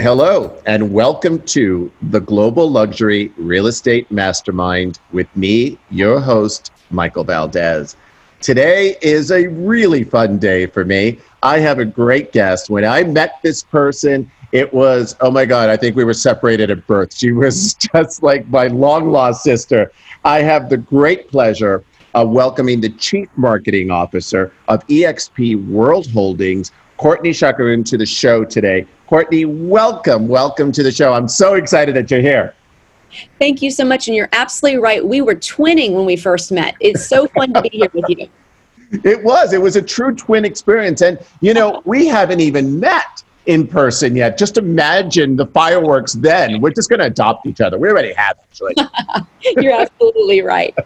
Hello, and welcome to the Global Luxury Real Estate Mastermind with me, your host, Michael Valdes. Today is a really fun day for me. I have a great guest. When I met this person, it was, oh my God, I think we were separated at birth. She was just like my long lost sister. I have the great pleasure of welcoming the Chief Marketing Officer of EXP World Holdings, Courtney Chakarun, to the show today. Courtney, welcome, welcome to the show. I'm so excited that you're here. Thank you so much. And you're absolutely right. We were twinning when we first met. It's so fun to be here with you. It was. It was a true twin experience. And, you know, we haven't even met in person yet. Just imagine the fireworks then. We're just going to adopt each other. We already have, actually. you're absolutely right.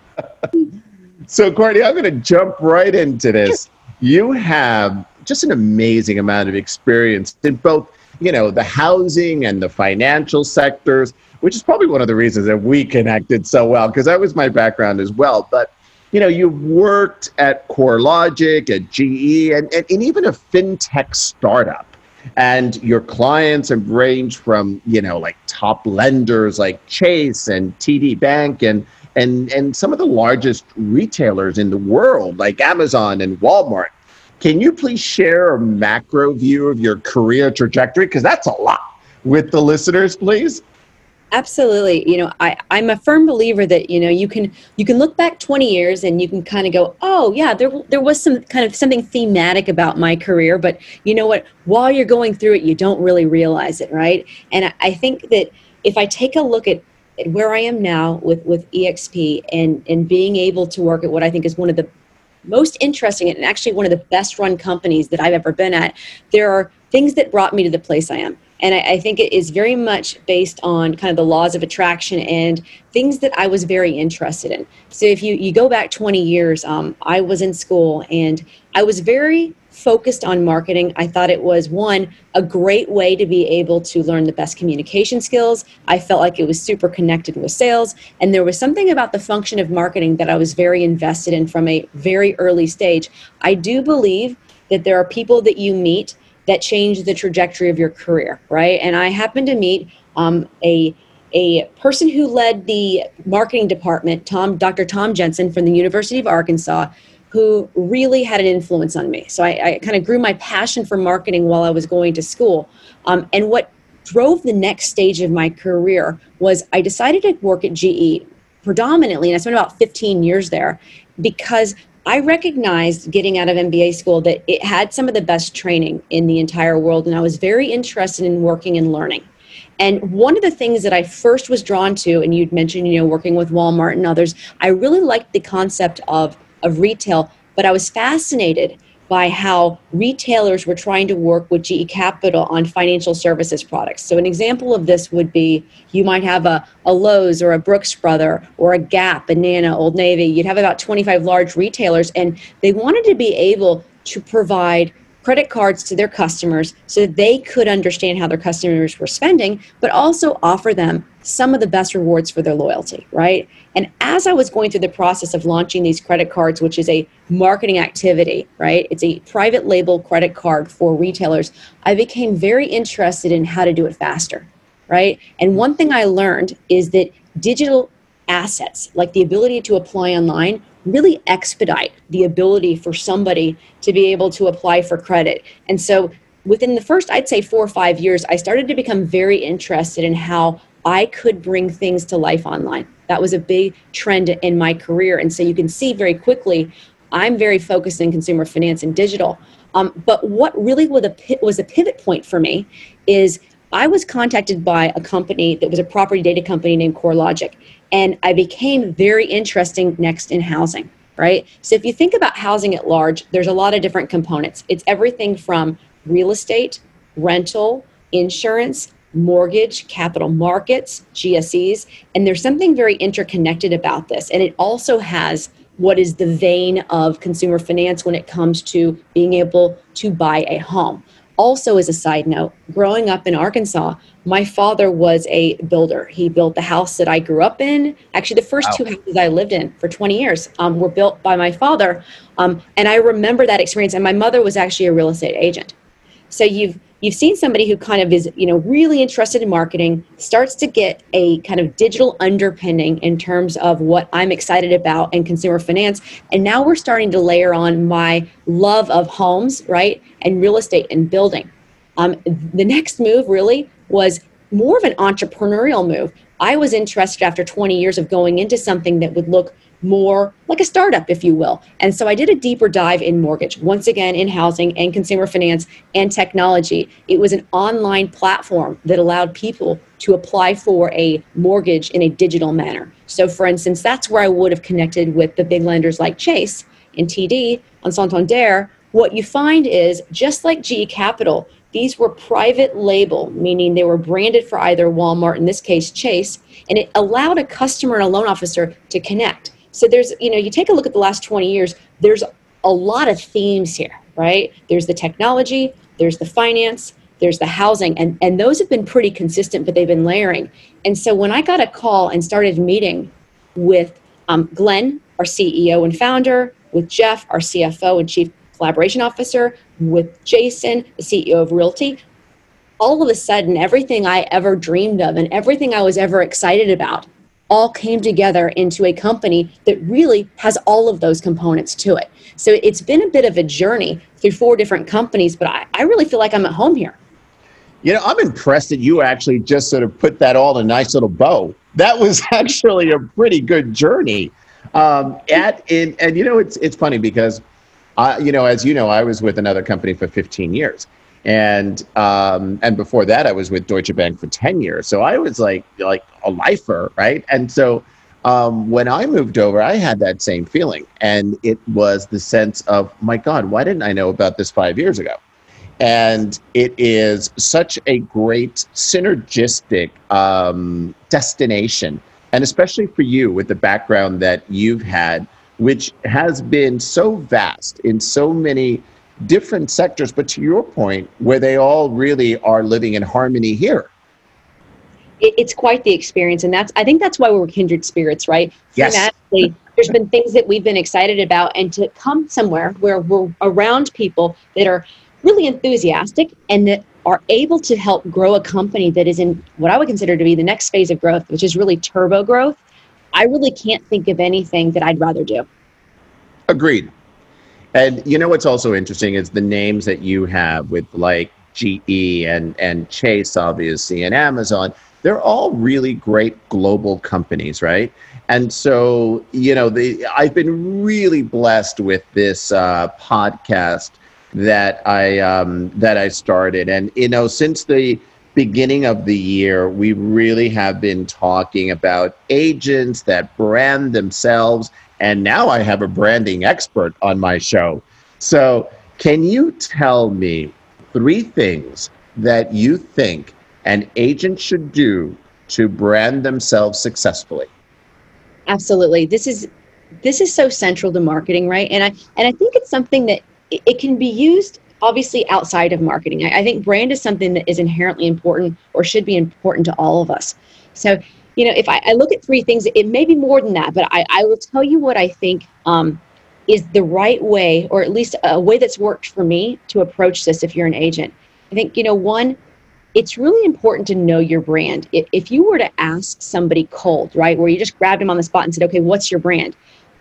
so, Courtney, I'm going to jump right into this. You have just an amazing amount of experience in both you know the housing and the financial sectors which is probably one of the reasons that we connected so well because that was my background as well. But you know you've worked at CoreLogic at ge and, and, and even a fintech startup. And your clients have ranged from you know like top lenders like chase and td bank and and and some of the largest retailers in the world like amazon and walmart can you please share a macro view of your career trajectory? Because that's a lot with the listeners, please. Absolutely. You know, I, I'm a firm believer that, you know, you can you can look back 20 years and you can kind of go, oh yeah, there there was some kind of something thematic about my career, but you know what? While you're going through it, you don't really realize it, right? And I, I think that if I take a look at where I am now with, with EXP and, and being able to work at what I think is one of the most interesting and actually one of the best run companies that I've ever been at, there are things that brought me to the place I am. And I, I, think it is very much based on kind of the laws of attraction and things that I was very interested in. So if you, you go back 20 years, um, I was in school and I was very focused on marketing. I thought it was one, a great way to be able to learn the best communication skills. I felt like it was super connected with sales. And there was something about the function of marketing that I was very invested in from a very early stage. I do believe that there are people that you meet that change the trajectory of your career, right? And I happened to meet um, a a person who led the marketing department, Tom, Dr. Tom Jensen from the University of Arkansas, who really had an influence on me. So I, I kind of grew my passion for marketing while I was going to school. Um, and what drove the next stage of my career was I decided to work at GE predominantly, and I spent about 15 years there because I recognized getting out of MBA school that it had some of the best training in the entire world, and I was very interested in working and learning. And one of the things that I first was drawn to, and you'd mentioned, you know, working with Walmart and others, I really liked the concept of of retail, but I was fascinated by how retailers were trying to work with GE Capital on financial services products. So, an example of this would be you might have a, a Lowe's or a Brooks Brother or a Gap, Banana, Old Navy. You'd have about 25 large retailers, and they wanted to be able to provide credit cards to their customers so that they could understand how their customers were spending, but also offer them some of the best rewards for their loyalty, right? And as I was going through the process of launching these credit cards, which is a marketing activity, right? It's a private label credit card for retailers. I became very interested in how to do it faster, right? And one thing I learned is that digital assets, like the ability to apply online, really expedite the ability for somebody to be able to apply for credit. And so within the first, I'd say four or five years, I started to become very interested in how I could bring things to life online. That was a big trend in my career. And so you can see very quickly, I'm very focused in consumer finance and digital. Um, but what really was a, was a pivot point for me is I was contacted by a company that was a property data company named CoreLogic, and I became very interesting next in housing, right? So if you think about housing at large, there's a lot of different components. It's everything from real estate, rental, insurance, mortgage, capital markets, GSEs, and there's something very interconnected about this. And it also has what is the vein of consumer finance when it comes to being able to buy a home. Also, as a side note, growing up in Arkansas, my father was a builder. He built the house that I grew up in. Actually, the first wow. two houses I lived in for 20 years um, were built by my father. Um, and I remember that experience. And my mother was actually a real estate agent. So you've you've seen somebody who kind of is, you know, really interested in marketing, starts to get a kind of digital underpinning in terms of what I'm excited about in consumer finance. And now we're starting to layer on my love of homes, right? And real estate and building. Um, the next move really was more of an entrepreneurial move. I was interested after 20 years of going into something that would look more like a startup, if you will. And so I did a deeper dive in mortgage, once again in housing and consumer finance and technology. It was an online platform that allowed people to apply for a mortgage in a digital manner. So, for instance, that's where I would have connected with the big lenders like Chase and TD on Santander. What you find is just like GE Capital, these were private label, meaning they were branded for either Walmart, in this case Chase, and it allowed a customer and a loan officer to connect. So there's, you know, you take a look at the last 20 years, there's a lot of themes here, right? There's the technology, there's the finance, there's the housing, and, and those have been pretty consistent, but they've been layering. And so when I got a call and started meeting with um, Glenn, our CEO and founder, with Jeff, our CFO and chief collaboration officer, with Jason, the CEO of Realty, all of a sudden, everything I ever dreamed of and everything I was ever excited about all came together into a company that really has all of those components to it. So it's been a bit of a journey through four different companies, but I, I really feel like I'm at home here. You know, I'm impressed that you actually just sort of put that all in a nice little bow. That was actually a pretty good journey. Um, at in, and you know, it's it's funny because, uh, you know, as you know, I was with another company for 15 years, and um, and before that, I was with Deutsche Bank for 10 years. So I was like like a lifer, right? And so um, when I moved over, I had that same feeling, and it was the sense of, my God, why didn't I know about this five years ago? and it is such a great synergistic um, destination and especially for you with the background that you've had which has been so vast in so many different sectors but to your point where they all really are living in harmony here it's quite the experience and that's i think that's why we're kindred spirits right yes. there's been things that we've been excited about and to come somewhere where we're around people that are really enthusiastic and that are able to help grow a company that is in what I would consider to be the next phase of growth, which is really turbo growth, I really can't think of anything that I'd rather do. Agreed. And you know what's also interesting is the names that you have with like GE and and Chase obviously and Amazon. They're all really great global companies, right? And so you know, the I've been really blessed with this uh, podcast that I um, that I started, and you know, since the beginning of the year, we really have been talking about agents that brand themselves, and now I have a branding expert on my show. So, can you tell me three things that you think an agent should do to brand themselves successfully? Absolutely. This is this is so central to marketing, right? And I and I think it's something that it can be used obviously outside of marketing. I, I, think brand is something that is inherently important or should be important to all of us. So, you know, if I, I look at three things, it may be more than that, but I, I will tell you what I think um, is the right way, or at least a way that's worked for me to approach this if you're an agent. I think, you know, one, it's really important to know your brand. If, if you were to ask somebody cold, right, where you just grabbed them on the spot and said, okay, what's your brand?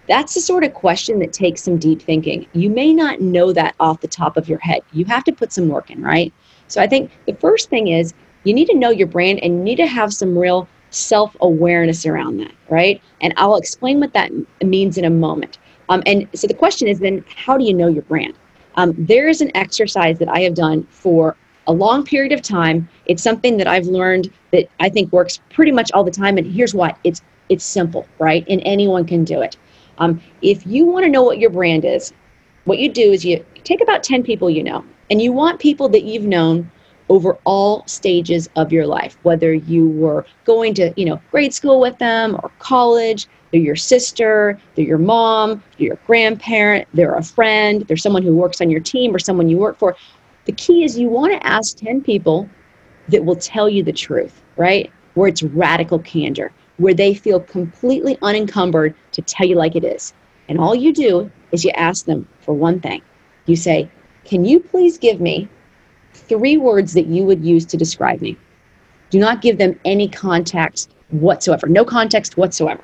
That's the sort of question that takes some deep thinking. You may not know that off the top of your head. You have to put some work in, right? So I think the first thing is you need to know your brand and you need to have some real self awareness around that, right? And I'll explain what that means in a moment. Um, and so the question is then, how do you know your brand? Um, there is an exercise that I have done for a long period of time. It's something that I've learned that I think works pretty much all the time. And here's why it's it's simple, right? And anyone can do it. Um, if you want to know what your brand is, what you do is you take about 10 people you know, and you want people that you've known over all stages of your life, whether you were going to, you know, grade school with them or college, they're your sister, they're your mom, they're your grandparent, they're a friend, they're someone who works on your team or someone you work for. The key is you want to ask 10 people that will tell you the truth, right? Where it's radical candor where they feel completely unencumbered to tell you like it is. And all you do is you ask them for one thing. You say, Can you please give me three words that you would use to describe me. Do not give them any context whatsoever, no context whatsoever.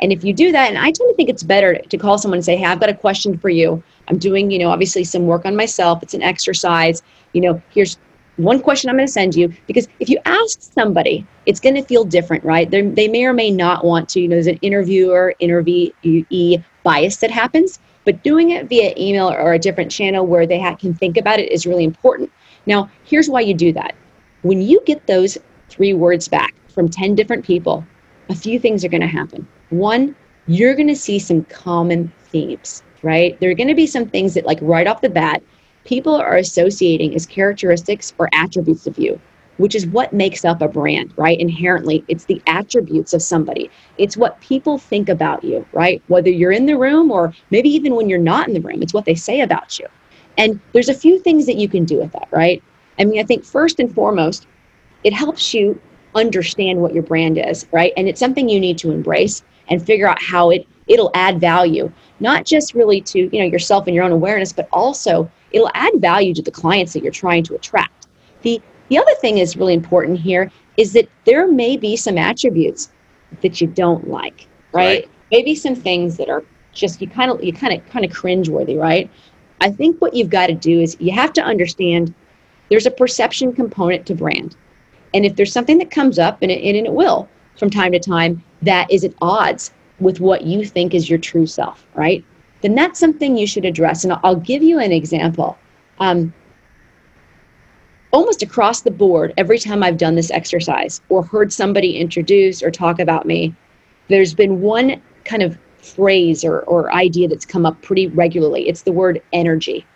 And if you do that, and I tend to think it's better to call someone and say, Hey, I've got a question for you. I'm doing, you know, obviously some work on myself. It's an exercise. You know, here's one question I'm going to send you because if you ask somebody, it's going to feel different, right? They're, they may or may not want to. You know, there's an interviewer interviewee bias that happens, but doing it via email or a different channel where they ha- can think about it is really important. Now, here's why you do that. When you get those three words back from 10 different people, a few things are going to happen. One, you're going to see some common themes, right? There are going to be some things that, like, right off the bat, people are associating as characteristics or attributes of you, which is what makes up a brand, right? Inherently, it's the attributes of somebody. It's what people think about you, right? Whether you're in the room or maybe even when you're not in the room, it's what they say about you. And there's a few things that you can do with that, right? I mean, I think first and foremost, it helps you understand what your brand is, right? And it's something you need to embrace and figure out how it it'll add value, not just really to, you know, yourself and your own awareness, but also it'll add value to the clients that you're trying to attract. The the other thing is really important here is that there may be some attributes that you don't like, right? right. Maybe some things that are just you kind of you kind of kind of cringeworthy, right? I think what you've got to do is you have to understand there's a perception component to brand. And if there's something that comes up, and it, and it will from time to time, that is at odds with what you think is your true self, right? then that's something you should address. And I'll give you an example. Um, almost across the board, every time I've done this exercise or heard somebody introduce or talk about me, there's been one kind of phrase or, or idea that's come up pretty regularly. It's the word energy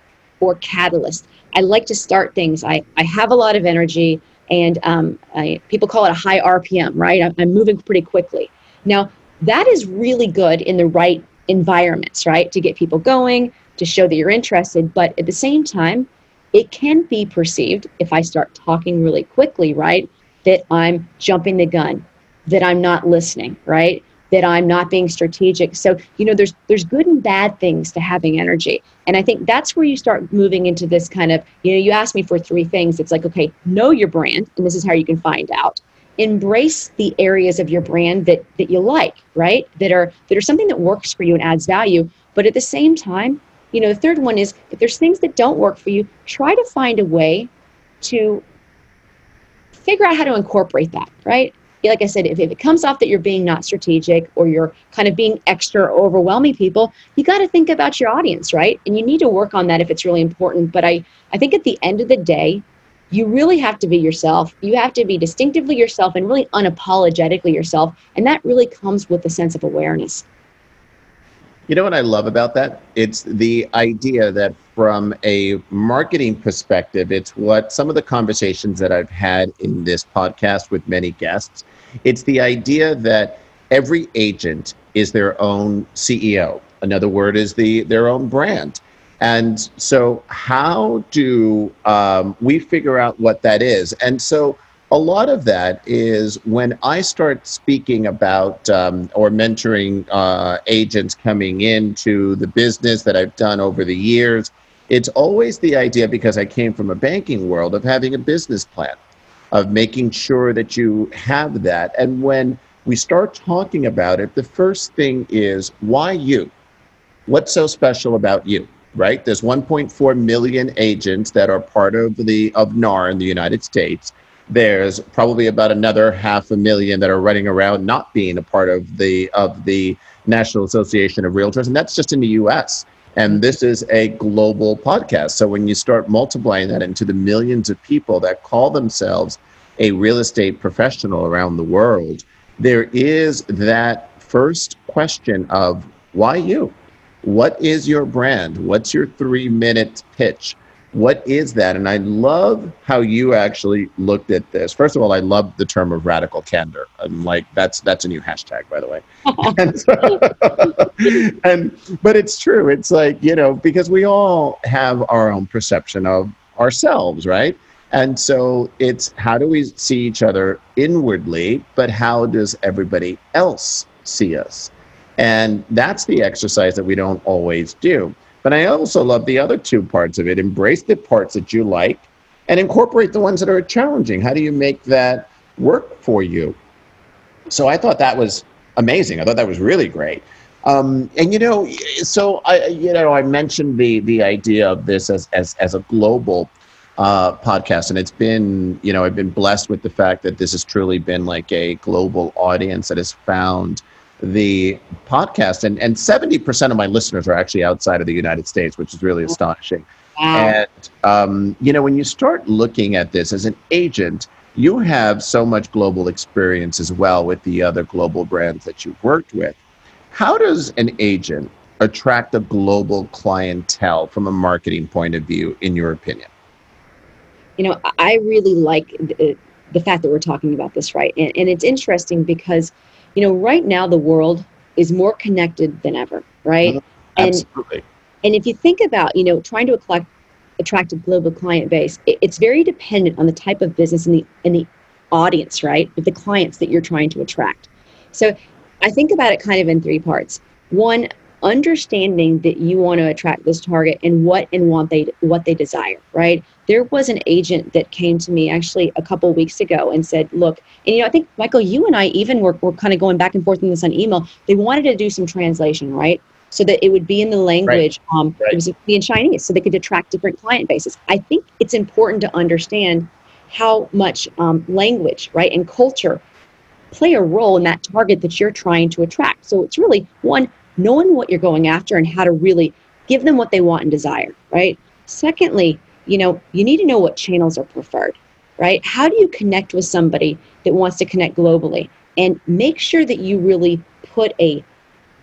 or catalyst. I like to start things. I, I have a lot of energy, and um, I, people call it a high RPM, right? I'm, I'm moving pretty quickly. Now, that is really good in the right environments, right? To get people going, to show that you're interested. But at the same time, it can be perceived if I start talking really quickly, right? That I'm jumping the gun, that I'm not listening, right? That I'm not being strategic. So, you know, there's there's good and bad things to having energy. And I think that's where you start moving into this kind of, you know, you asked me for three things. It's like, okay, know your brand, and this is how you can find out embrace the areas of your brand that that you like right? That are that are something that works for you and adds value. But at the same time you know the third one is if there's things that don't work for you try to find a way to figure out how to incorporate that right? Like i said if, if it comes off that you're being not strategic or you're kind of being extra overwhelming people you got to think about your audience right? And you need to work on that if it's really important. But i i think at the end of the day you really have to be yourself. You have to be distinctively yourself and really unapologetically yourself. And that really comes with a sense of awareness. You know what I love about that? It's the idea that from a marketing perspective, it's what some of the conversations that I've had in this podcast with many guests. It's the idea that every agent is their own CEO. Another word is the their own brand. And so, how do um, we figure out what that is? And so, a lot of that is when I start speaking about um, or mentoring uh, agents coming into the business that I've done over the years. It's always the idea, because I came from a banking world, of having a business plan, of making sure that you have that. And when we start talking about it, the first thing is why you? What's so special about you? Right? There's 1.4 million agents that are part of the of NAR in the United States. There's probably about another half a million that are running around not being a part of the of the National Association of Realtors, and that's just in the U.S. And this is a global podcast. So when you start multiplying that into the millions of people that call themselves a real estate professional around the world, there is that first question of why you? What is your brand? What's your three minute pitch? What is that? And I love how you actually looked at this. First of all, I love the term of radical candor. And like that's that's a new hashtag, by the way. and, so, and but it's true. It's like, you know, because we all have our own perception of ourselves, right? And so it's how do we see each other inwardly, but how does everybody else see us? And that's the exercise that we don't always do. But I also love the other two parts of it. Embrace the parts that you like and incorporate the ones that are challenging. How do you make that work for you? So I thought that was amazing. I thought that was really great. Um, and you know, so I, you know, I mentioned the the idea of this as as as a global uh, podcast, and it's been, you know, I've been blessed with the fact that this has truly been like a global audience that has found the podcast, and and seventy percent of my listeners are actually outside of the United States, which is really astonishing. Wow. And um, you know, when you start looking at this as an agent, you have so much global experience as well with the other global brands that you've worked with. How does an agent attract a global clientele from a marketing point of view, in your opinion? You know, I really like the, the fact that we're talking about this, right? And, and it's interesting because, you know, right now the world is more connected than ever, right? Uh-huh. And Absolutely. and if you think about, you know, trying to attract attract a global client base, it, it's very dependent on the type of business and the and the audience, right? The clients that you're trying to attract. So I think about it kind of in three parts. One, understanding that you want to attract this target and what and want they what they desire, right? There was an agent that came to me actually a couple weeks ago and said, look, and you know, I think Michael, you and I even were, were kind of going back and forth on this on email. They wanted to do some translation, right? So that it would be in the language, um, Right. it was be in Chinese, so they could attract different client bases. I think it's important to understand how much um, language, right, and culture play a role in that target that you're trying to attract. So it's really one, knowing what you're going after and how to really give them what they want and desire, right? Secondly, you know, you need to know what channels are preferred, right? How do you connect with somebody that wants to connect globally? And make sure that you really put a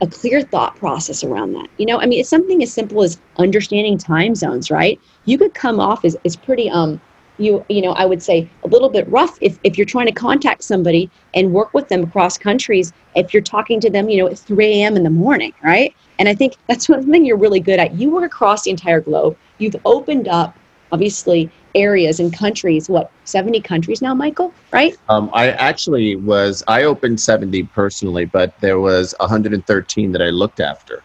a clear thought process around that. You know, I mean, it's something as simple as understanding time zones, right? You could come off as, as pretty um you you know i would say a little bit rough if, if you're trying to contact somebody and work with them across countries if you're talking to them you know at 3 a.m in the morning right? And i think that's one thing you're really good at. You work across the entire globe. You've opened up obviously areas and countries what 70 countries now michael right? Um, I actually was, I opened 70 personally, but there was 113 that I looked after.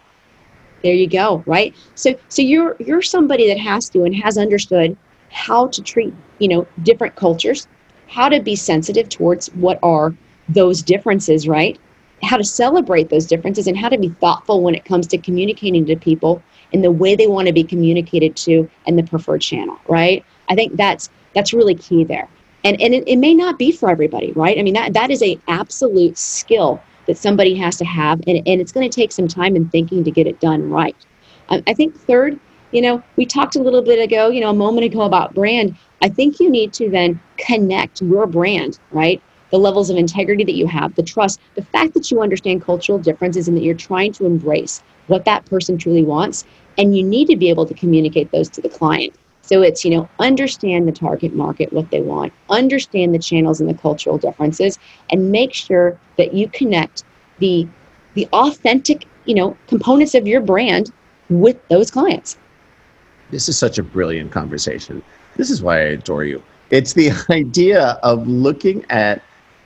there you go right? So so you're you're somebody that has to and has understood how to treat you know different cultures how to be sensitive towards what are those differences right? How to celebrate those differences and how to be thoughtful when it comes to communicating to people in the way they want to be communicated to and the preferred channel right? I think that's that's really key there. And and it, it may not be for everybody right? I mean that that is a absolute skill that somebody has to have and, and it's going to take some time and thinking to get it done right. Um, i think third you know we talked a little bit ago you know a moment ago about brand. I think you need to then connect your brand right? The levels of integrity that you have the trust the fact that you understand cultural differences and that you're trying to embrace what that person truly wants and you need to be able to communicate those to the client. So it's you know understand the target market what they want understand the channels and the cultural differences and make sure that you connect the the authentic you know components of your brand with those clients This is such a brilliant conversation. This is why I adore you. It's the idea of looking at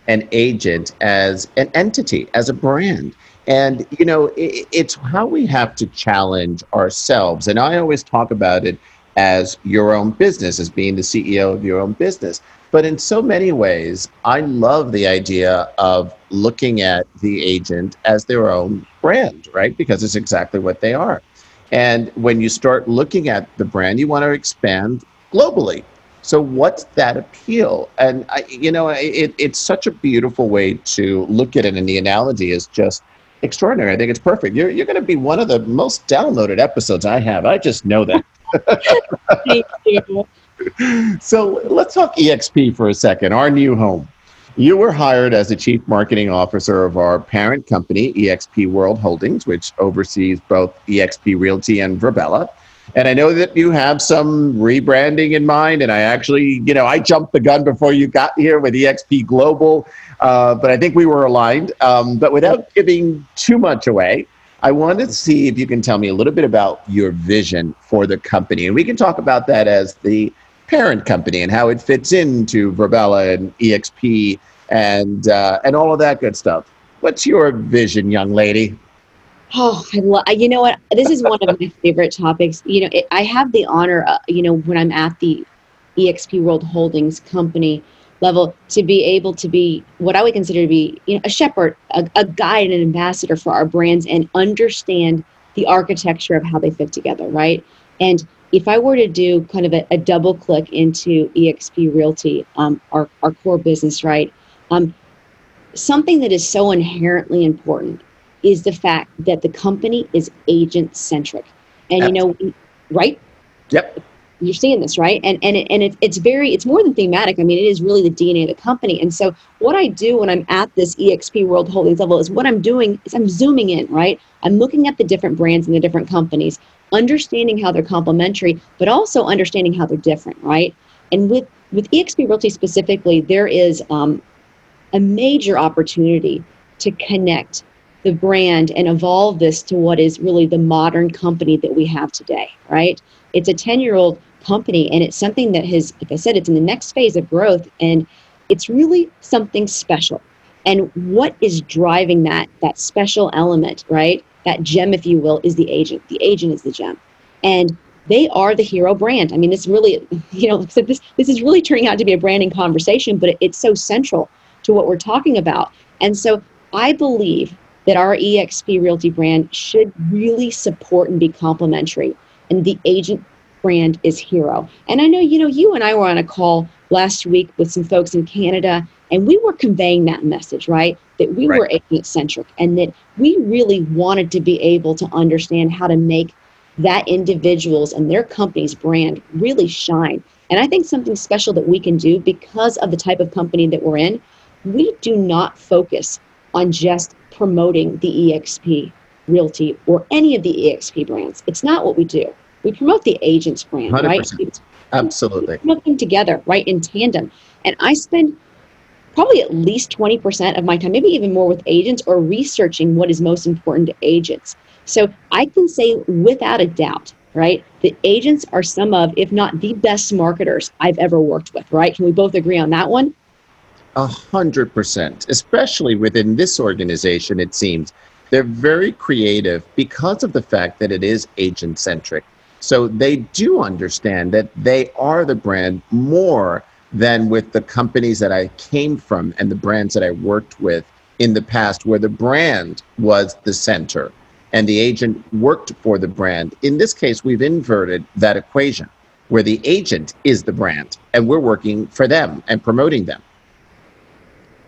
an agent as an entity, as a brand. And, you know, i it's how we have to challenge ourselves. And I always talk about it as your own business, as being the CEO of your own business. But in so many ways, I love the idea of looking at the agent as their own brand, right? Because it's exactly what they are. And when you start looking at the brand, you want to expand globally. So what's that appeal? And I, you know, it, it's such a beautiful way to look at it. And the analogy is just extraordinary. I think it's perfect. You're, you're going to be one of the most downloaded episodes I have. I just know that. Thank you. So let's talk EXP for a second, our new home. You were hired as the chief marketing officer of our parent company, EXP World Holdings, which oversees both EXP Realty and Virbela. And I know that you have some rebranding in mind. And I actually, you know, I jumped the gun before you got here with EXP Global, uh, but I think we were aligned. Um, but without giving too much away, I want to see if you can tell me a little bit about your vision for the company. And we can talk about that as the parent company and how it fits into Virbela and EXP and uh, and all of that good stuff. What's your vision, young lady? Oh, I love. You know what? This is one of my favorite topics. You know, it, I have the honor. Uh, you know, when I'm at the EXP World Holdings company level to be able to be what I would consider to be you know, a shepherd, a, a guide, an ambassador for our brands and understand the architecture of how they fit together, right? And if I were to do kind of a, a double click into EXP Realty, um, our, our core business, right? Um, something that is so inherently important is the fact that the company is agent centric. And, you know, right? Yep. You're seeing this right? And and, it, and it, it's very it's more than thematic. I mean it is really the dna of the company. And so what i do when i'm at this exp world holdings level is what i'm doing is i'm zooming in right? I'm looking at the different brands and the different companies understanding how they're complementary but also understanding how they're different right? And with with exp realty specifically there is um, a major opportunity to connect the brand and evolve this to what is really the modern company that we have today right? It's a 10 year old company and it's something that has like i said it's in the next phase of growth and it's really something special. And what is driving that that special element right? That gem if you will is the agent. The agent is the gem. And they are the hero brand. I mean this really you know so this this is really turning out to be a branding conversation but it's so central to what we're talking about and so i believe that our exp realty brand should really support and be complementary and the agent brand is hero. And I know, you know, you and I were on a call last week with some folks in Canada, and we were conveying that message, right? That we right. were agent centric and that we really wanted to be able to understand how to make that individual's and their company's brand really shine. And I think something special that we can do because of the type of company that we're in, we do not focus on just promoting the EXP Realty or any of the EXP brands. It's not what we do we promote the agent's brand, 100%. right? Absolutely. We promote them together, right, in tandem. And I spend probably at least 20% of my time, maybe even more with agents or researching what is most important to agents. So I can say without a doubt, right, that agents are some of, if not the best marketers I've ever worked with, right? Can we both agree on that one? A hundred percent, especially within this organization, it seems. They're very creative because of the fact that it is agent centric. So they do understand that they are the brand more than with the companies that I came from and the brands that I worked with in the past, where the brand was the center and the agent worked for the brand. In this case, we've inverted that equation where the agent is the brand and we're working for them and promoting them.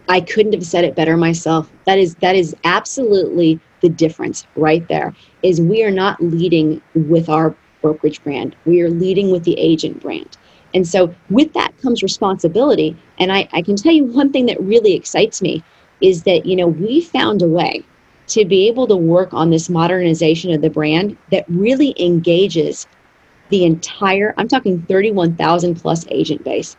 I couldn't have said it better myself. That is that is absolutely the difference right there. Is we are not leading with our brokerage brand. We are leading with the agent brand. And so with that comes responsibility. And I, I can tell you one thing that really excites me is that, you know, we found a way to be able to work on this modernization of the brand that really engages the entire, I'm talking 31,000 plus agent base.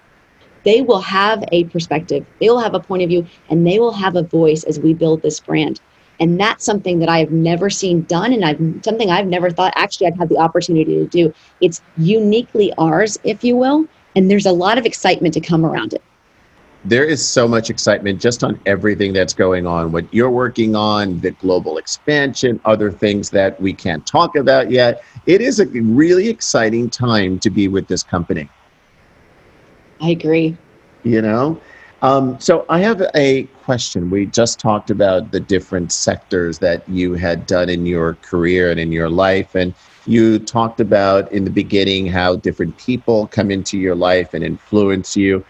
They will have a perspective, they will have a point of view, and they will have a voice as we build this brand. And that's something that I have never seen done, and I've something I've never thought actually I'd have the opportunity to do. It's uniquely ours, if you will, and there's a lot of excitement to come around it. There is so much excitement just on everything that's going on. What you're working on, the global expansion, other things that we can't talk about yet. It is a really exciting time to be with this company. I agree. You know, um, so I have a question. We just talked about the different sectors that you had done in your career and in your life, and you talked about in the beginning how different people come into your life and influence you.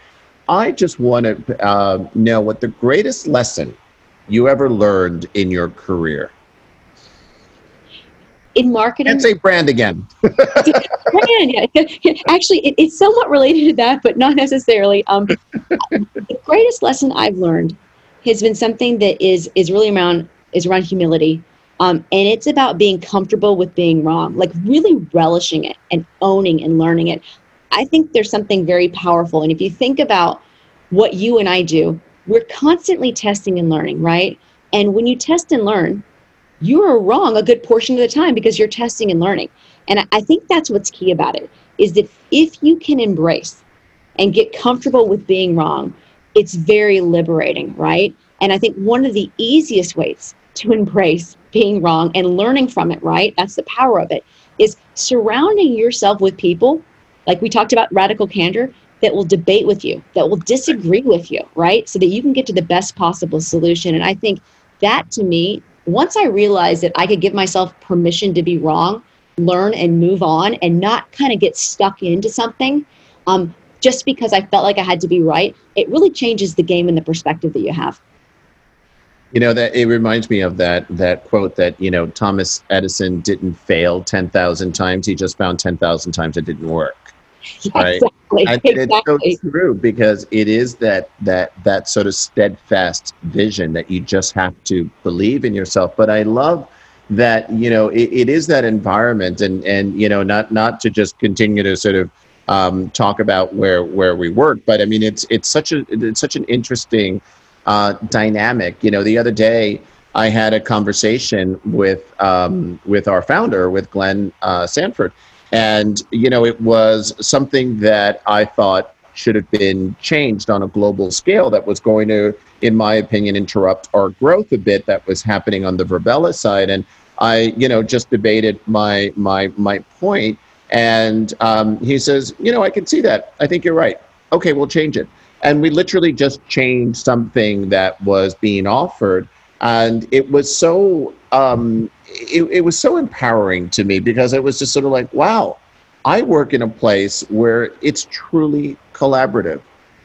I just want to uh, know what the greatest lesson you ever learned in your career in marketing. And say brand again. brand, yeah. Actually, it, it's somewhat related to that, but not necessarily. Um, the greatest lesson I've learned has been something that is is really around is around humility, um, and it's about being comfortable with being wrong, like really relishing it and owning and learning it. I think there's something very powerful, and if you think about what you and I do, we're constantly testing and learning, right? And when you test and learn, you are wrong a good portion of the time because you're testing and learning. And I think that's what's key about it is that if you can embrace and get comfortable with being wrong, it's very liberating, right? And I think one of the easiest ways to embrace being wrong and learning from it, right? That's the power of it, is surrounding yourself with people, like we talked about radical candor, that will debate with you, that will disagree with you, right? So that you can get to the best possible solution. And I think that to me, once I realized that I could give myself permission to be wrong, learn and move on and not kind of get stuck into something um, just because I felt like I had to be right, it really changes the game and the perspective that you have. You know that it reminds me of that that quote that you know Thomas Edison didn't fail ten thousand times; he just found ten thousand times it didn't work. right? Exactly. And exactly. it's so true because it is that that that sort of steadfast vision that you just have to believe in yourself. But I love that you know it, it is that environment, and and you know not not to just continue to sort of um, talk about where where we work, but I mean it's it's such a it's such an interesting uh, dynamic. You know, the other day I had a conversation with um, with our founder, with Glenn uh, Sanford, and you know, it was something that I thought should have been changed on a global scale. That was going to, in my opinion, interrupt our growth a bit. That was happening on the Virbela side, and I, you know, just debated my my my point. And um, he says, you know, I can see that. I think you're right. Okay, we'll change it and we literally just changed something that was being offered and it was so um, it, it was so empowering to me because it was just sort of like wow i work in a place where it's truly collaborative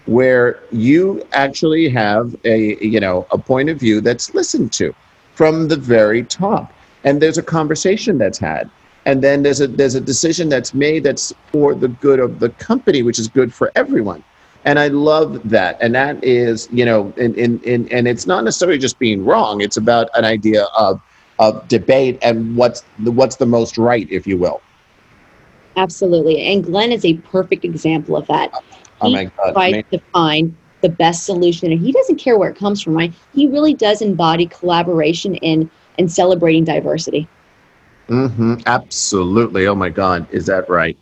where you actually have a you know a point of view that's listened to from the very top and there's a conversation that's had and then there's a there's a decision that's made that's for the good of the company which is good for everyone and I love that. And that is, you know, in, in, in, and it's not necessarily just being wrong. It's about an idea of, of debate and what's the, what's the most right, if you will. Absolutely. And Glenn is a perfect example of that. Oh he my God. tries to find the best solution and he doesn't care where it comes from. Right? He really does embody collaboration in and celebrating diversity. Mm-hmm. Absolutely. Oh my God. Is that right?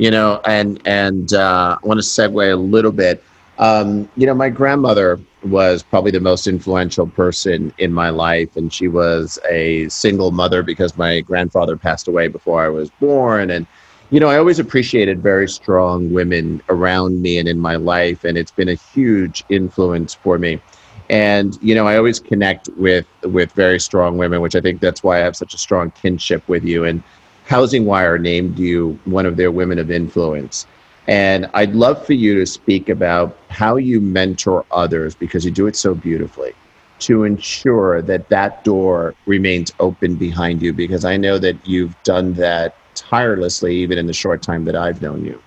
you know, and and uh, I want to segue a little bit. Um, you know, my grandmother was probably the most influential person in my life, and she was a single mother because my grandfather passed away before I was born. And you know, I always appreciated very strong women around me and in my life, and it's been a huge influence for me. And you know, I always connect with with very strong women, which I think that's why I have such a strong kinship with you. And Housing Wire named you one of their women of influence. And I'd love for you to speak about how you mentor others because you do it so beautifully to ensure that that door remains open behind you because I know that you've done that tirelessly even in the short time that I've known you.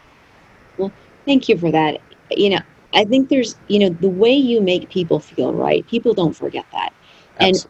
Well, thank you for that. You know, I think there's, you know, the way you make people feel right, people don't forget that. Absolutely. And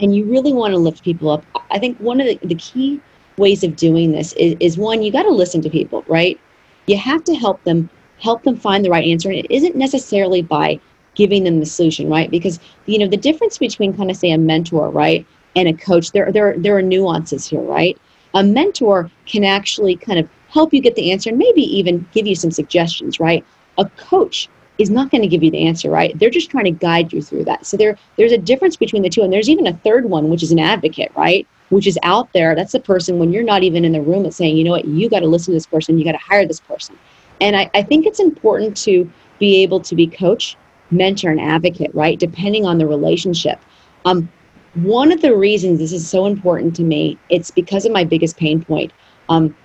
and you really want to lift people up. I think one of the, the key ways of doing this is, is one, you got to listen to people, right? You have to help them, help them find the right answer. And it isn't necessarily by giving them the solution, right? Because, you know, the difference between kind of say a mentor, right, and a coach, there, there, there are nuances here, right? A mentor can actually kind of help you get the answer and maybe even give you some suggestions, right? A coach is not going to give you the answer, right? They're just trying to guide you through that. So there, there's a difference between the two. And there's even a third one, which is an advocate, right? Which is out there. That's the person when you're not even in the room that's saying, you know what, you got to listen to this person, you got to hire this person. And I, I think it's important to be able to be coach, mentor, and advocate, right? Depending on the relationship. Um, one of the reasons this is so important to me, it's because of my biggest pain point. Um,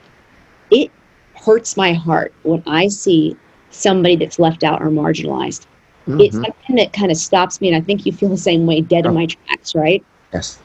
it hurts my heart when I see somebody that's left out or marginalized. Mm-hmm. It's something that kind of stops me, and I think you feel the same way, dead oh. in my tracks, right? Yes.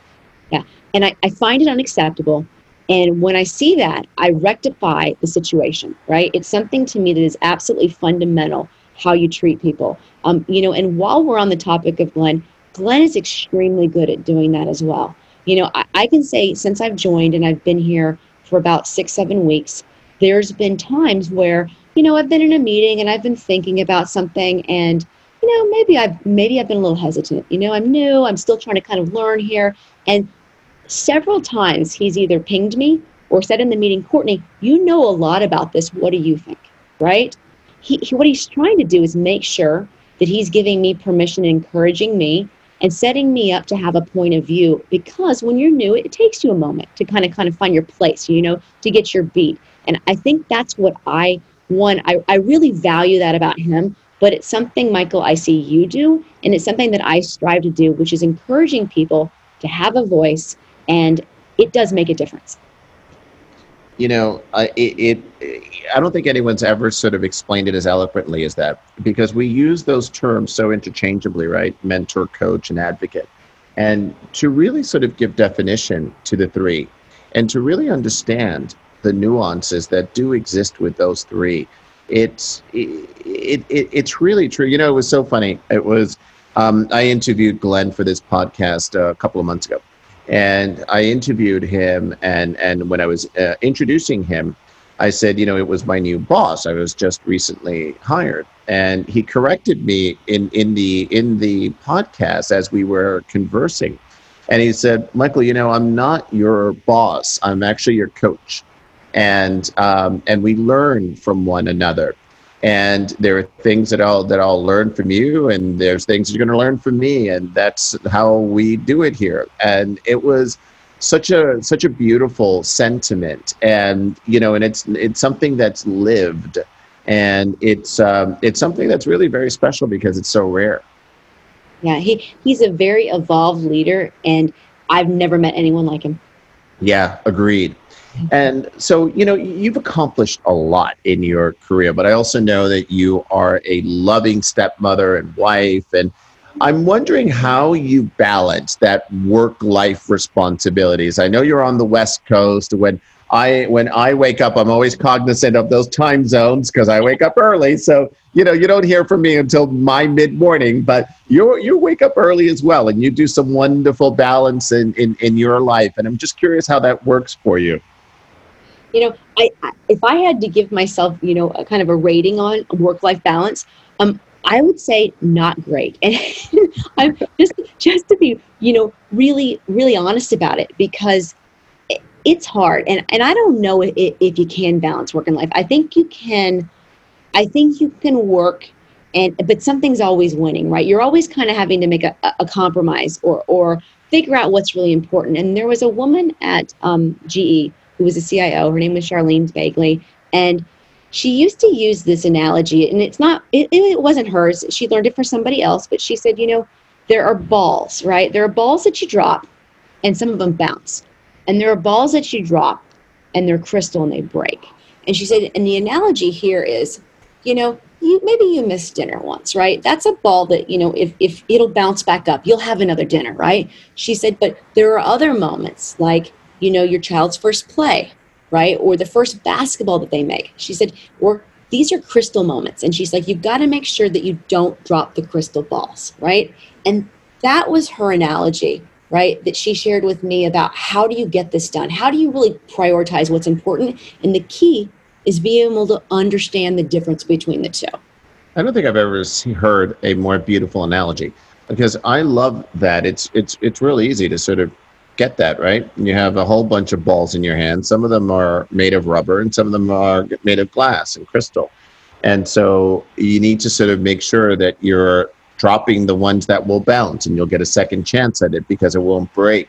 Yeah. And I, I find it unacceptable. And when I see that, I rectify the situation, right? It's something to me that is absolutely fundamental how you treat people. Um, you know, and while we're on the topic of Glenn, Glenn is extremely good at doing that as well. You know, I, I can say since I've joined and I've been here for about six, seven weeks, there's been times where you know, I've been in a meeting and I've been thinking about something and you know, maybe I've maybe I've been a little hesitant. You know, I'm new, I'm still trying to kind of learn here. And several times he's either pinged me or said in the meeting, Courtney, you know a lot about this. What do you think? Right? He, he what he's trying to do is make sure that he's giving me permission and encouraging me and setting me up to have a point of view because when you're new it takes you a moment to kind of kind of find your place you know to get your beat and i think that's what i one, I, I really value that about him, but it's something, Michael, I see you do, and it's something that I strive to do, which is encouraging people to have a voice, and it does make a difference. You know, uh, it, it, I don't think anyone's ever sort of explained it as eloquently as that because we use those terms so interchangeably, right? Mentor, coach, and advocate. And to really sort of give definition to the three and to really understand the nuances that do exist with those three, it's, it, it, it's really true. You know, it was so funny. It was, um, I interviewed Glenn for this podcast a couple of months ago and I interviewed him, and and when I was uh, introducing him, I said, you know, it was my new boss. I was just recently hired, and he corrected me in in the in the podcast as we were conversing, and he said, Michael, you know, I'm not your boss. I'm actually your coach, and um, and we learn from one another and there are things that I'll that I'll learn from you, and there's things you're going to learn from me, and that's how we do it here. And it was such a such a beautiful sentiment, and you know, and it's it's something that's lived, and it's um, it's something that's really very special because it's so rare. Yeah, he he's a very evolved leader, and I've never met anyone like him. Yeah, agreed. And so, you know, you've accomplished a lot in your career, but I also know that you are a loving stepmother and wife. And I'm wondering how you balance that work life responsibilities. I know you're on the West Coast. When I when I wake up, I'm always cognizant of those time zones because I wake up early. So you know you don't hear from me until my mid morning, but you you wake up early as well, and you do some wonderful balance in, in in your life. And I'm just curious how that works for you you know, I, I if I had to give myself, you know, a kind of a rating on work life balance, um, I would say not great. And I'm just just to be, you know, really really honest about it because it, it's hard. And and I don't know if, if you can balance work and life. I think you can. I think you can work and but something's always winning, right? You're always kind of having to make a, a compromise or or figure out what's really important. And there was a woman at um, GE who was a CIO. Her name was Charlene Begley. And she used to use this analogy, and it's not, it, it wasn't hers. She learned it from somebody else, but she said, you know, there are balls, right? There are balls that you drop, and some of them bounce. And there are balls that you drop, and they're crystal and they break. And she said, and the analogy here is, you know, you maybe you missed dinner once, right? That's a ball that, you know, if, if it'll bounce back up, you'll have another dinner, right? She said, but there are other moments like you know, your child's first play, right? Or the first basketball that they make. She said, or these are crystal moments. And she's like, you've got to make sure that you don't drop the crystal balls, right? And that was her analogy, right? That she shared with me about how do you get this done? How do you really prioritize what's important? And the key is being able to understand the difference between the two. I don't think I've ever heard a more beautiful analogy because I love that. It's it's it's really easy to sort of get that, right? You have a whole bunch of balls in your hand. Some of them are made of rubber and some of them are made of glass and crystal. And so you need to sort of make sure that you're dropping the ones that will bounce and you'll get a second chance at it because it won't break.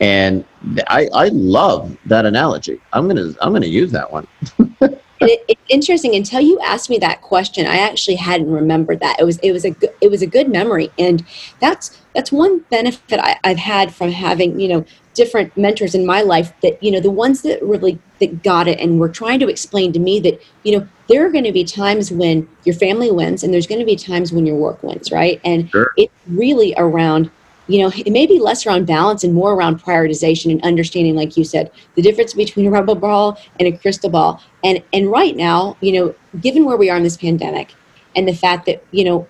And I, I love that analogy. I'm gonna I'm gonna use that one. it, it's interesting until you asked me that question i actually hadn't remembered that it was it was a it was a good memory and that's that's one benefit I, i've had from having you know different mentors in my life that you know the ones that really that got it and were trying to explain to me that you know there are going to be times when your family wins and there's going to be times when your work wins right and sure. it's really around you know, it may be less around balance and more around prioritization and understanding, like you said, the difference between a rubber ball and a crystal ball. And and right now, you know, given where we are in this pandemic and the fact that, you know,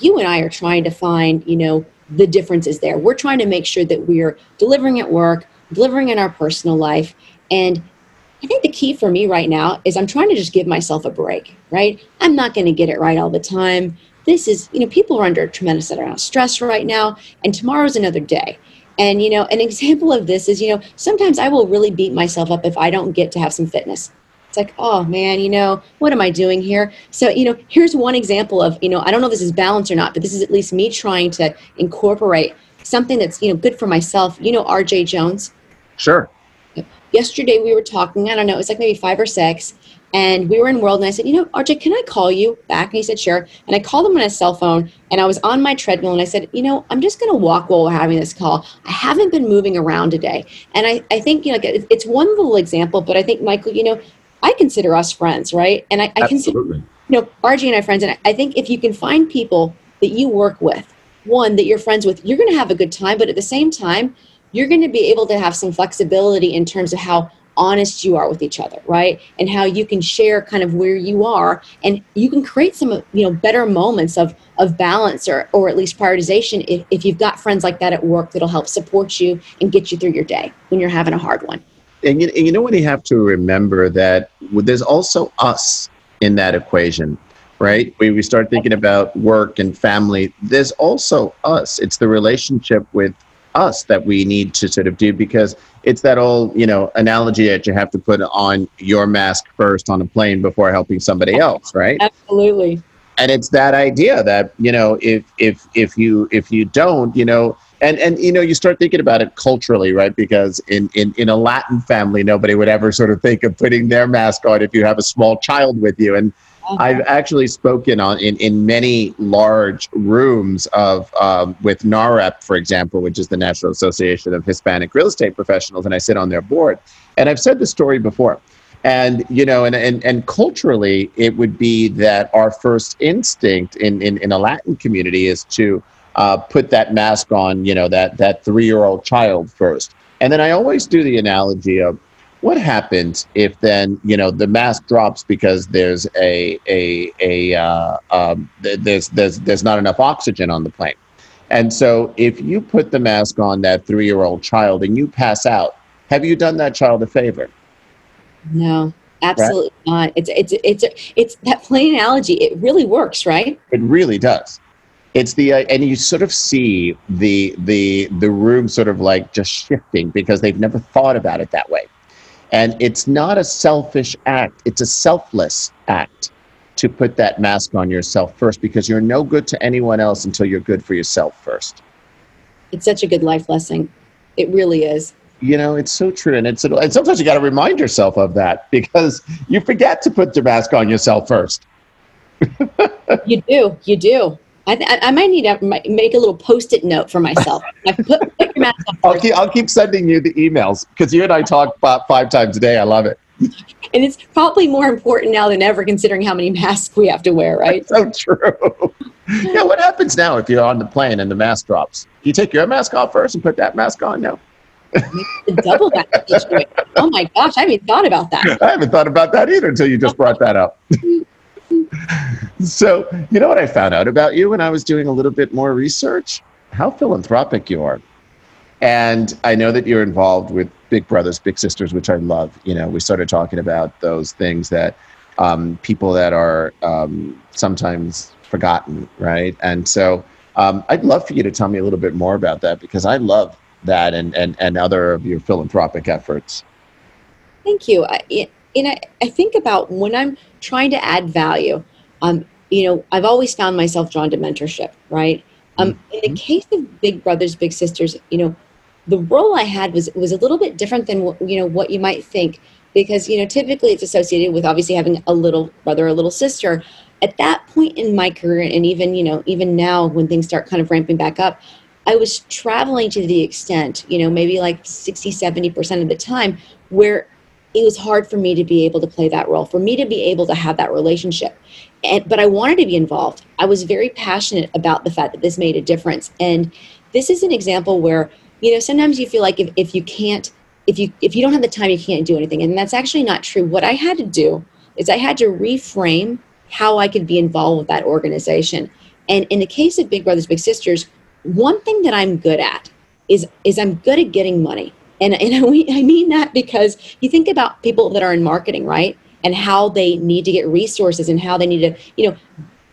you and I are trying to find, you know, the difference is there. We're trying to make sure that we're delivering at work, delivering in our personal life. And I think the key for me right now is I'm trying to just give myself a break, right? I'm not going to get it right all the time this is, you know, people are under a tremendous amount of stress right now, and tomorrow's another day. And, you know, an example of this is, you know, sometimes I will really beat myself up if I don't get to have some fitness. It's like, oh man, you know, what am I doing here? So, you know, here's one example of, you know, I don't know if this is balance or not, but this is at least me trying to incorporate something that's, you know, good for myself. You know, RJ Jones? Sure. Yesterday we were talking, I don't know, it was like maybe five or six, and we were in World, and I said, you know, RJ, can I call you back? And he said, sure. And I called him on his cell phone, and I was on my treadmill, and I said, you know, I'm just going to walk while we're having this call. I haven't been moving around today. And I, I think, you know, it's one little example, but I think, Michael, you know, I consider us friends, right? And I, I consider, you know, RJ and I friends. And I think if you can find people that you work with, one, that you're friends with, you're going to have a good time, but at the same time, you're going to be able to have some flexibility in terms of how honest you are with each other right and how you can share kind of where you are and you can create some you know better moments of of balance or or at least prioritization if, if you've got friends like that at work that'll help support you and get you through your day when you're having a hard one and you, and you know what you have to remember that there's also us in that equation right? We, we start thinking about work and family. There's also us. It's the relationship with us that we need to sort of do because it's that old you know analogy that you have to put on your mask first on a plane before helping somebody else right? absolutely. And it's that idea that you know if if if you if you don't you know and and you know you start thinking about it culturally right because in in in a latin family nobody would ever sort of think of putting their mask on if you have a small child with you and uh-huh. I've actually spoken on in, in many large rooms of um, with NAHREP for example, which is the National Association of Hispanic Real Estate Professionals, and I sit on their board. And I've said this story before. And you know, and, and, and culturally, it would be that our first instinct in, in, in a Latin community is to uh, put that mask on, you know, that that three year old child first. And then I always do the analogy of what happens if then you know the mask drops because there's a a a uh, um, there's there's there's not enough oxygen on the plane, and so if you put the mask on that three year old child and you pass out, have you done that child a favor? No, absolutely right? not. It's it's it's it's that plain analogy. It really works, right? It really does. It's the uh, and you sort of see the the the room sort of like just shifting because they've never thought about it that way and it's not a selfish act, it's a selfless act to put that mask on yourself first because you're no good to anyone else until you're good for yourself first. It's such a good life lesson. It really is. You know, it's so true. And it's and sometimes you got to remind yourself of that because you forget to put the mask on yourself first. you do. You do. I, I, might need to make a little post-it note for myself. put, put I'll keep, I'll keep sending you the emails because you and I talk about five times a day. I love it. And it's probably more important now than ever, considering how many masks we have to wear, right? That's so true. yeah, what happens now if you're on the plane and the mask drops? Do you take your mask off first and put that mask on? No. double that. oh my gosh, I haven't thought about that. I haven't thought about that either until you just brought that up. so, you know what I found out about you when I was doing a little bit more research? How philanthropic you are. And I know that you're involved with Big Brothers, Big Sisters, which I love. You know, we started talking about those things that um, people that are um, sometimes forgotten, right? And so um, I'd love for you to tell me a little bit more about that because I love that and, and, and other of your philanthropic efforts. Thank you. I, and I, I think about when I'm trying to add value, um, you know, I've always found myself drawn to mentorship, right? Um, mm-hmm. In the case of Big Brothers, Big Sisters, you know, the role I had was was a little bit different than what, you know what you might think because you know typically it's associated with obviously having a little brother or a little sister. At that point in my career, and even you know even now when things start kind of ramping back up, I was traveling to the extent you know maybe like 60 70 percent of the time where it was hard for me to be able to play that role, for me to be able to have that relationship. And, but I wanted to be involved. I was very passionate about the fact that this made a difference. And this is an example where, you know, sometimes you feel like if, if you can't, if you if you don't have the time, you can't do anything. And that's actually not true. What I had to do is I had to reframe how I could be involved with that organization. And in the case of Big Brothers Big Sisters, one thing that I'm good at is is I'm good at getting money. And, and I mean that because you think about people that are in marketing, right? And how they need to get resources and how they need to, you know,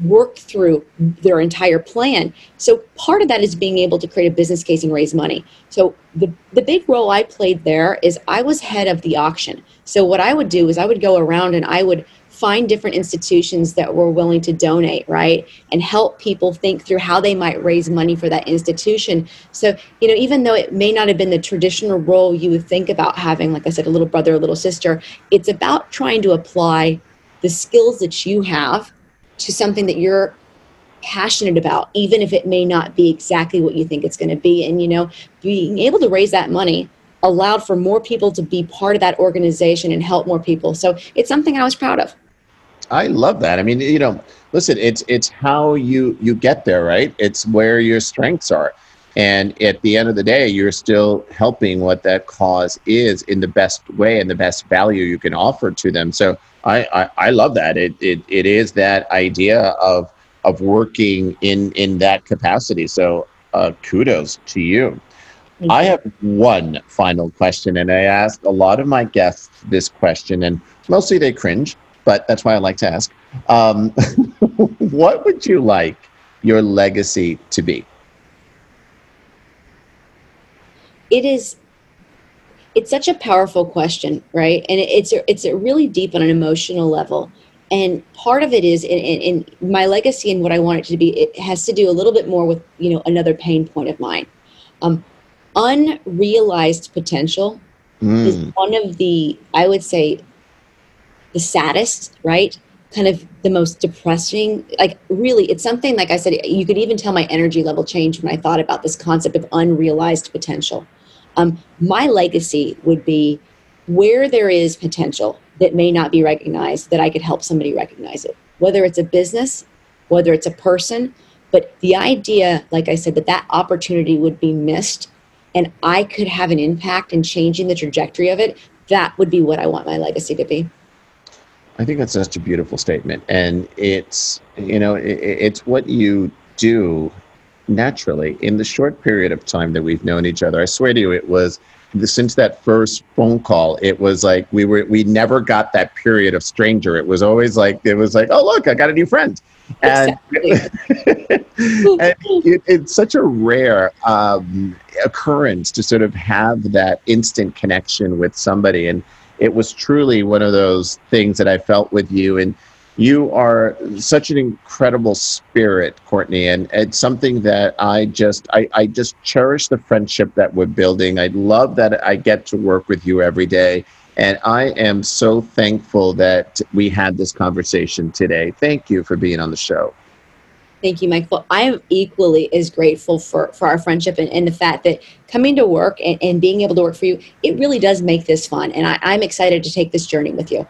work through their entire plan. So part of that is being able to create a business case and raise money. So the, the big role I played there is I was head of the auction. So what I would do is I would go around and I would find different institutions that were willing to donate, right? And help people think through how they might raise money for that institution. So, you know, even though it may not have been the traditional role you would think about having, like I said, a little brother, a little sister, it's about trying to apply the skills that you have to something that you're passionate about, even if it may not be exactly what you think it's going to be. And, you know, being able to raise that money allowed for more people to be part of that organization and help more people. So it's something I was proud of. I love that. I mean, you know, listen, it's it's how you you get there, right? It's where your strengths are. And at the end of the day, you're still helping what that cause is in the best way and the best value you can offer to them. So I, I, I love that. It, it it is that idea of of working in in that capacity. So uh, kudos to you. I have one final question, and I ask a lot of my guests this question, and mostly they cringe, but that's why I like to ask. Um, what would you like your legacy to be? It is. It's such a powerful question, right? And it's it's really deep on an emotional level and part of it is in, in, in, my legacy and what i want it to be it has to do a little bit more with you know another pain point of mine um, unrealized potential mm. is one of the i would say the saddest right kind of the most depressing like really it's something like i said you could even tell my energy level changed when i thought about this concept of unrealized potential um, my legacy would be where there is potential that may not be recognized that I could help somebody recognize it, whether it's a business, whether it's a person. But the idea, like I said, that that opportunity would be missed and I could have an impact in changing the trajectory of it, that would be what I want my legacy to be. I think that's such a beautiful statement. And it's, you know, it's what you do naturally in the short period of time that we've known each other. I swear to you, it was since that first phone call, it was like we were we never got that period of stranger. It was always like it was like, oh look, I got a new friend, and, exactly. and it, it's such a rare um, occurrence to sort of have that instant connection with somebody, and it was truly one of those things that I felt with you. And you are such an incredible spirit courtney and it's something that i just I, I just cherish the friendship that we're building. I love that i get to work with you every day. And i am so thankful that we had this conversation today. Thank you for being on the show Thank you, Michael. I am equally as grateful for, for our friendship and, and the fact that coming to work and, and being able to work for you, it really does make this fun. And I, I'm excited to take this journey with you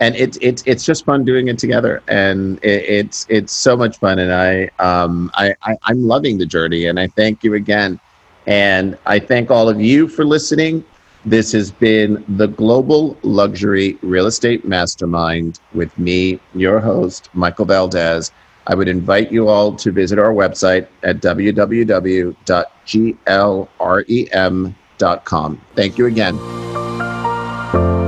and it's it's it's just fun doing it together, and it, it's it's so much fun, and I um I, I I'm loving the journey, and I thank you again, and I thank all of you for listening. This has been the Global Luxury Real Estate Mastermind with me, your host, Michael Valdes. I would invite you all to visit our website at www.glrem.com. Thank you again.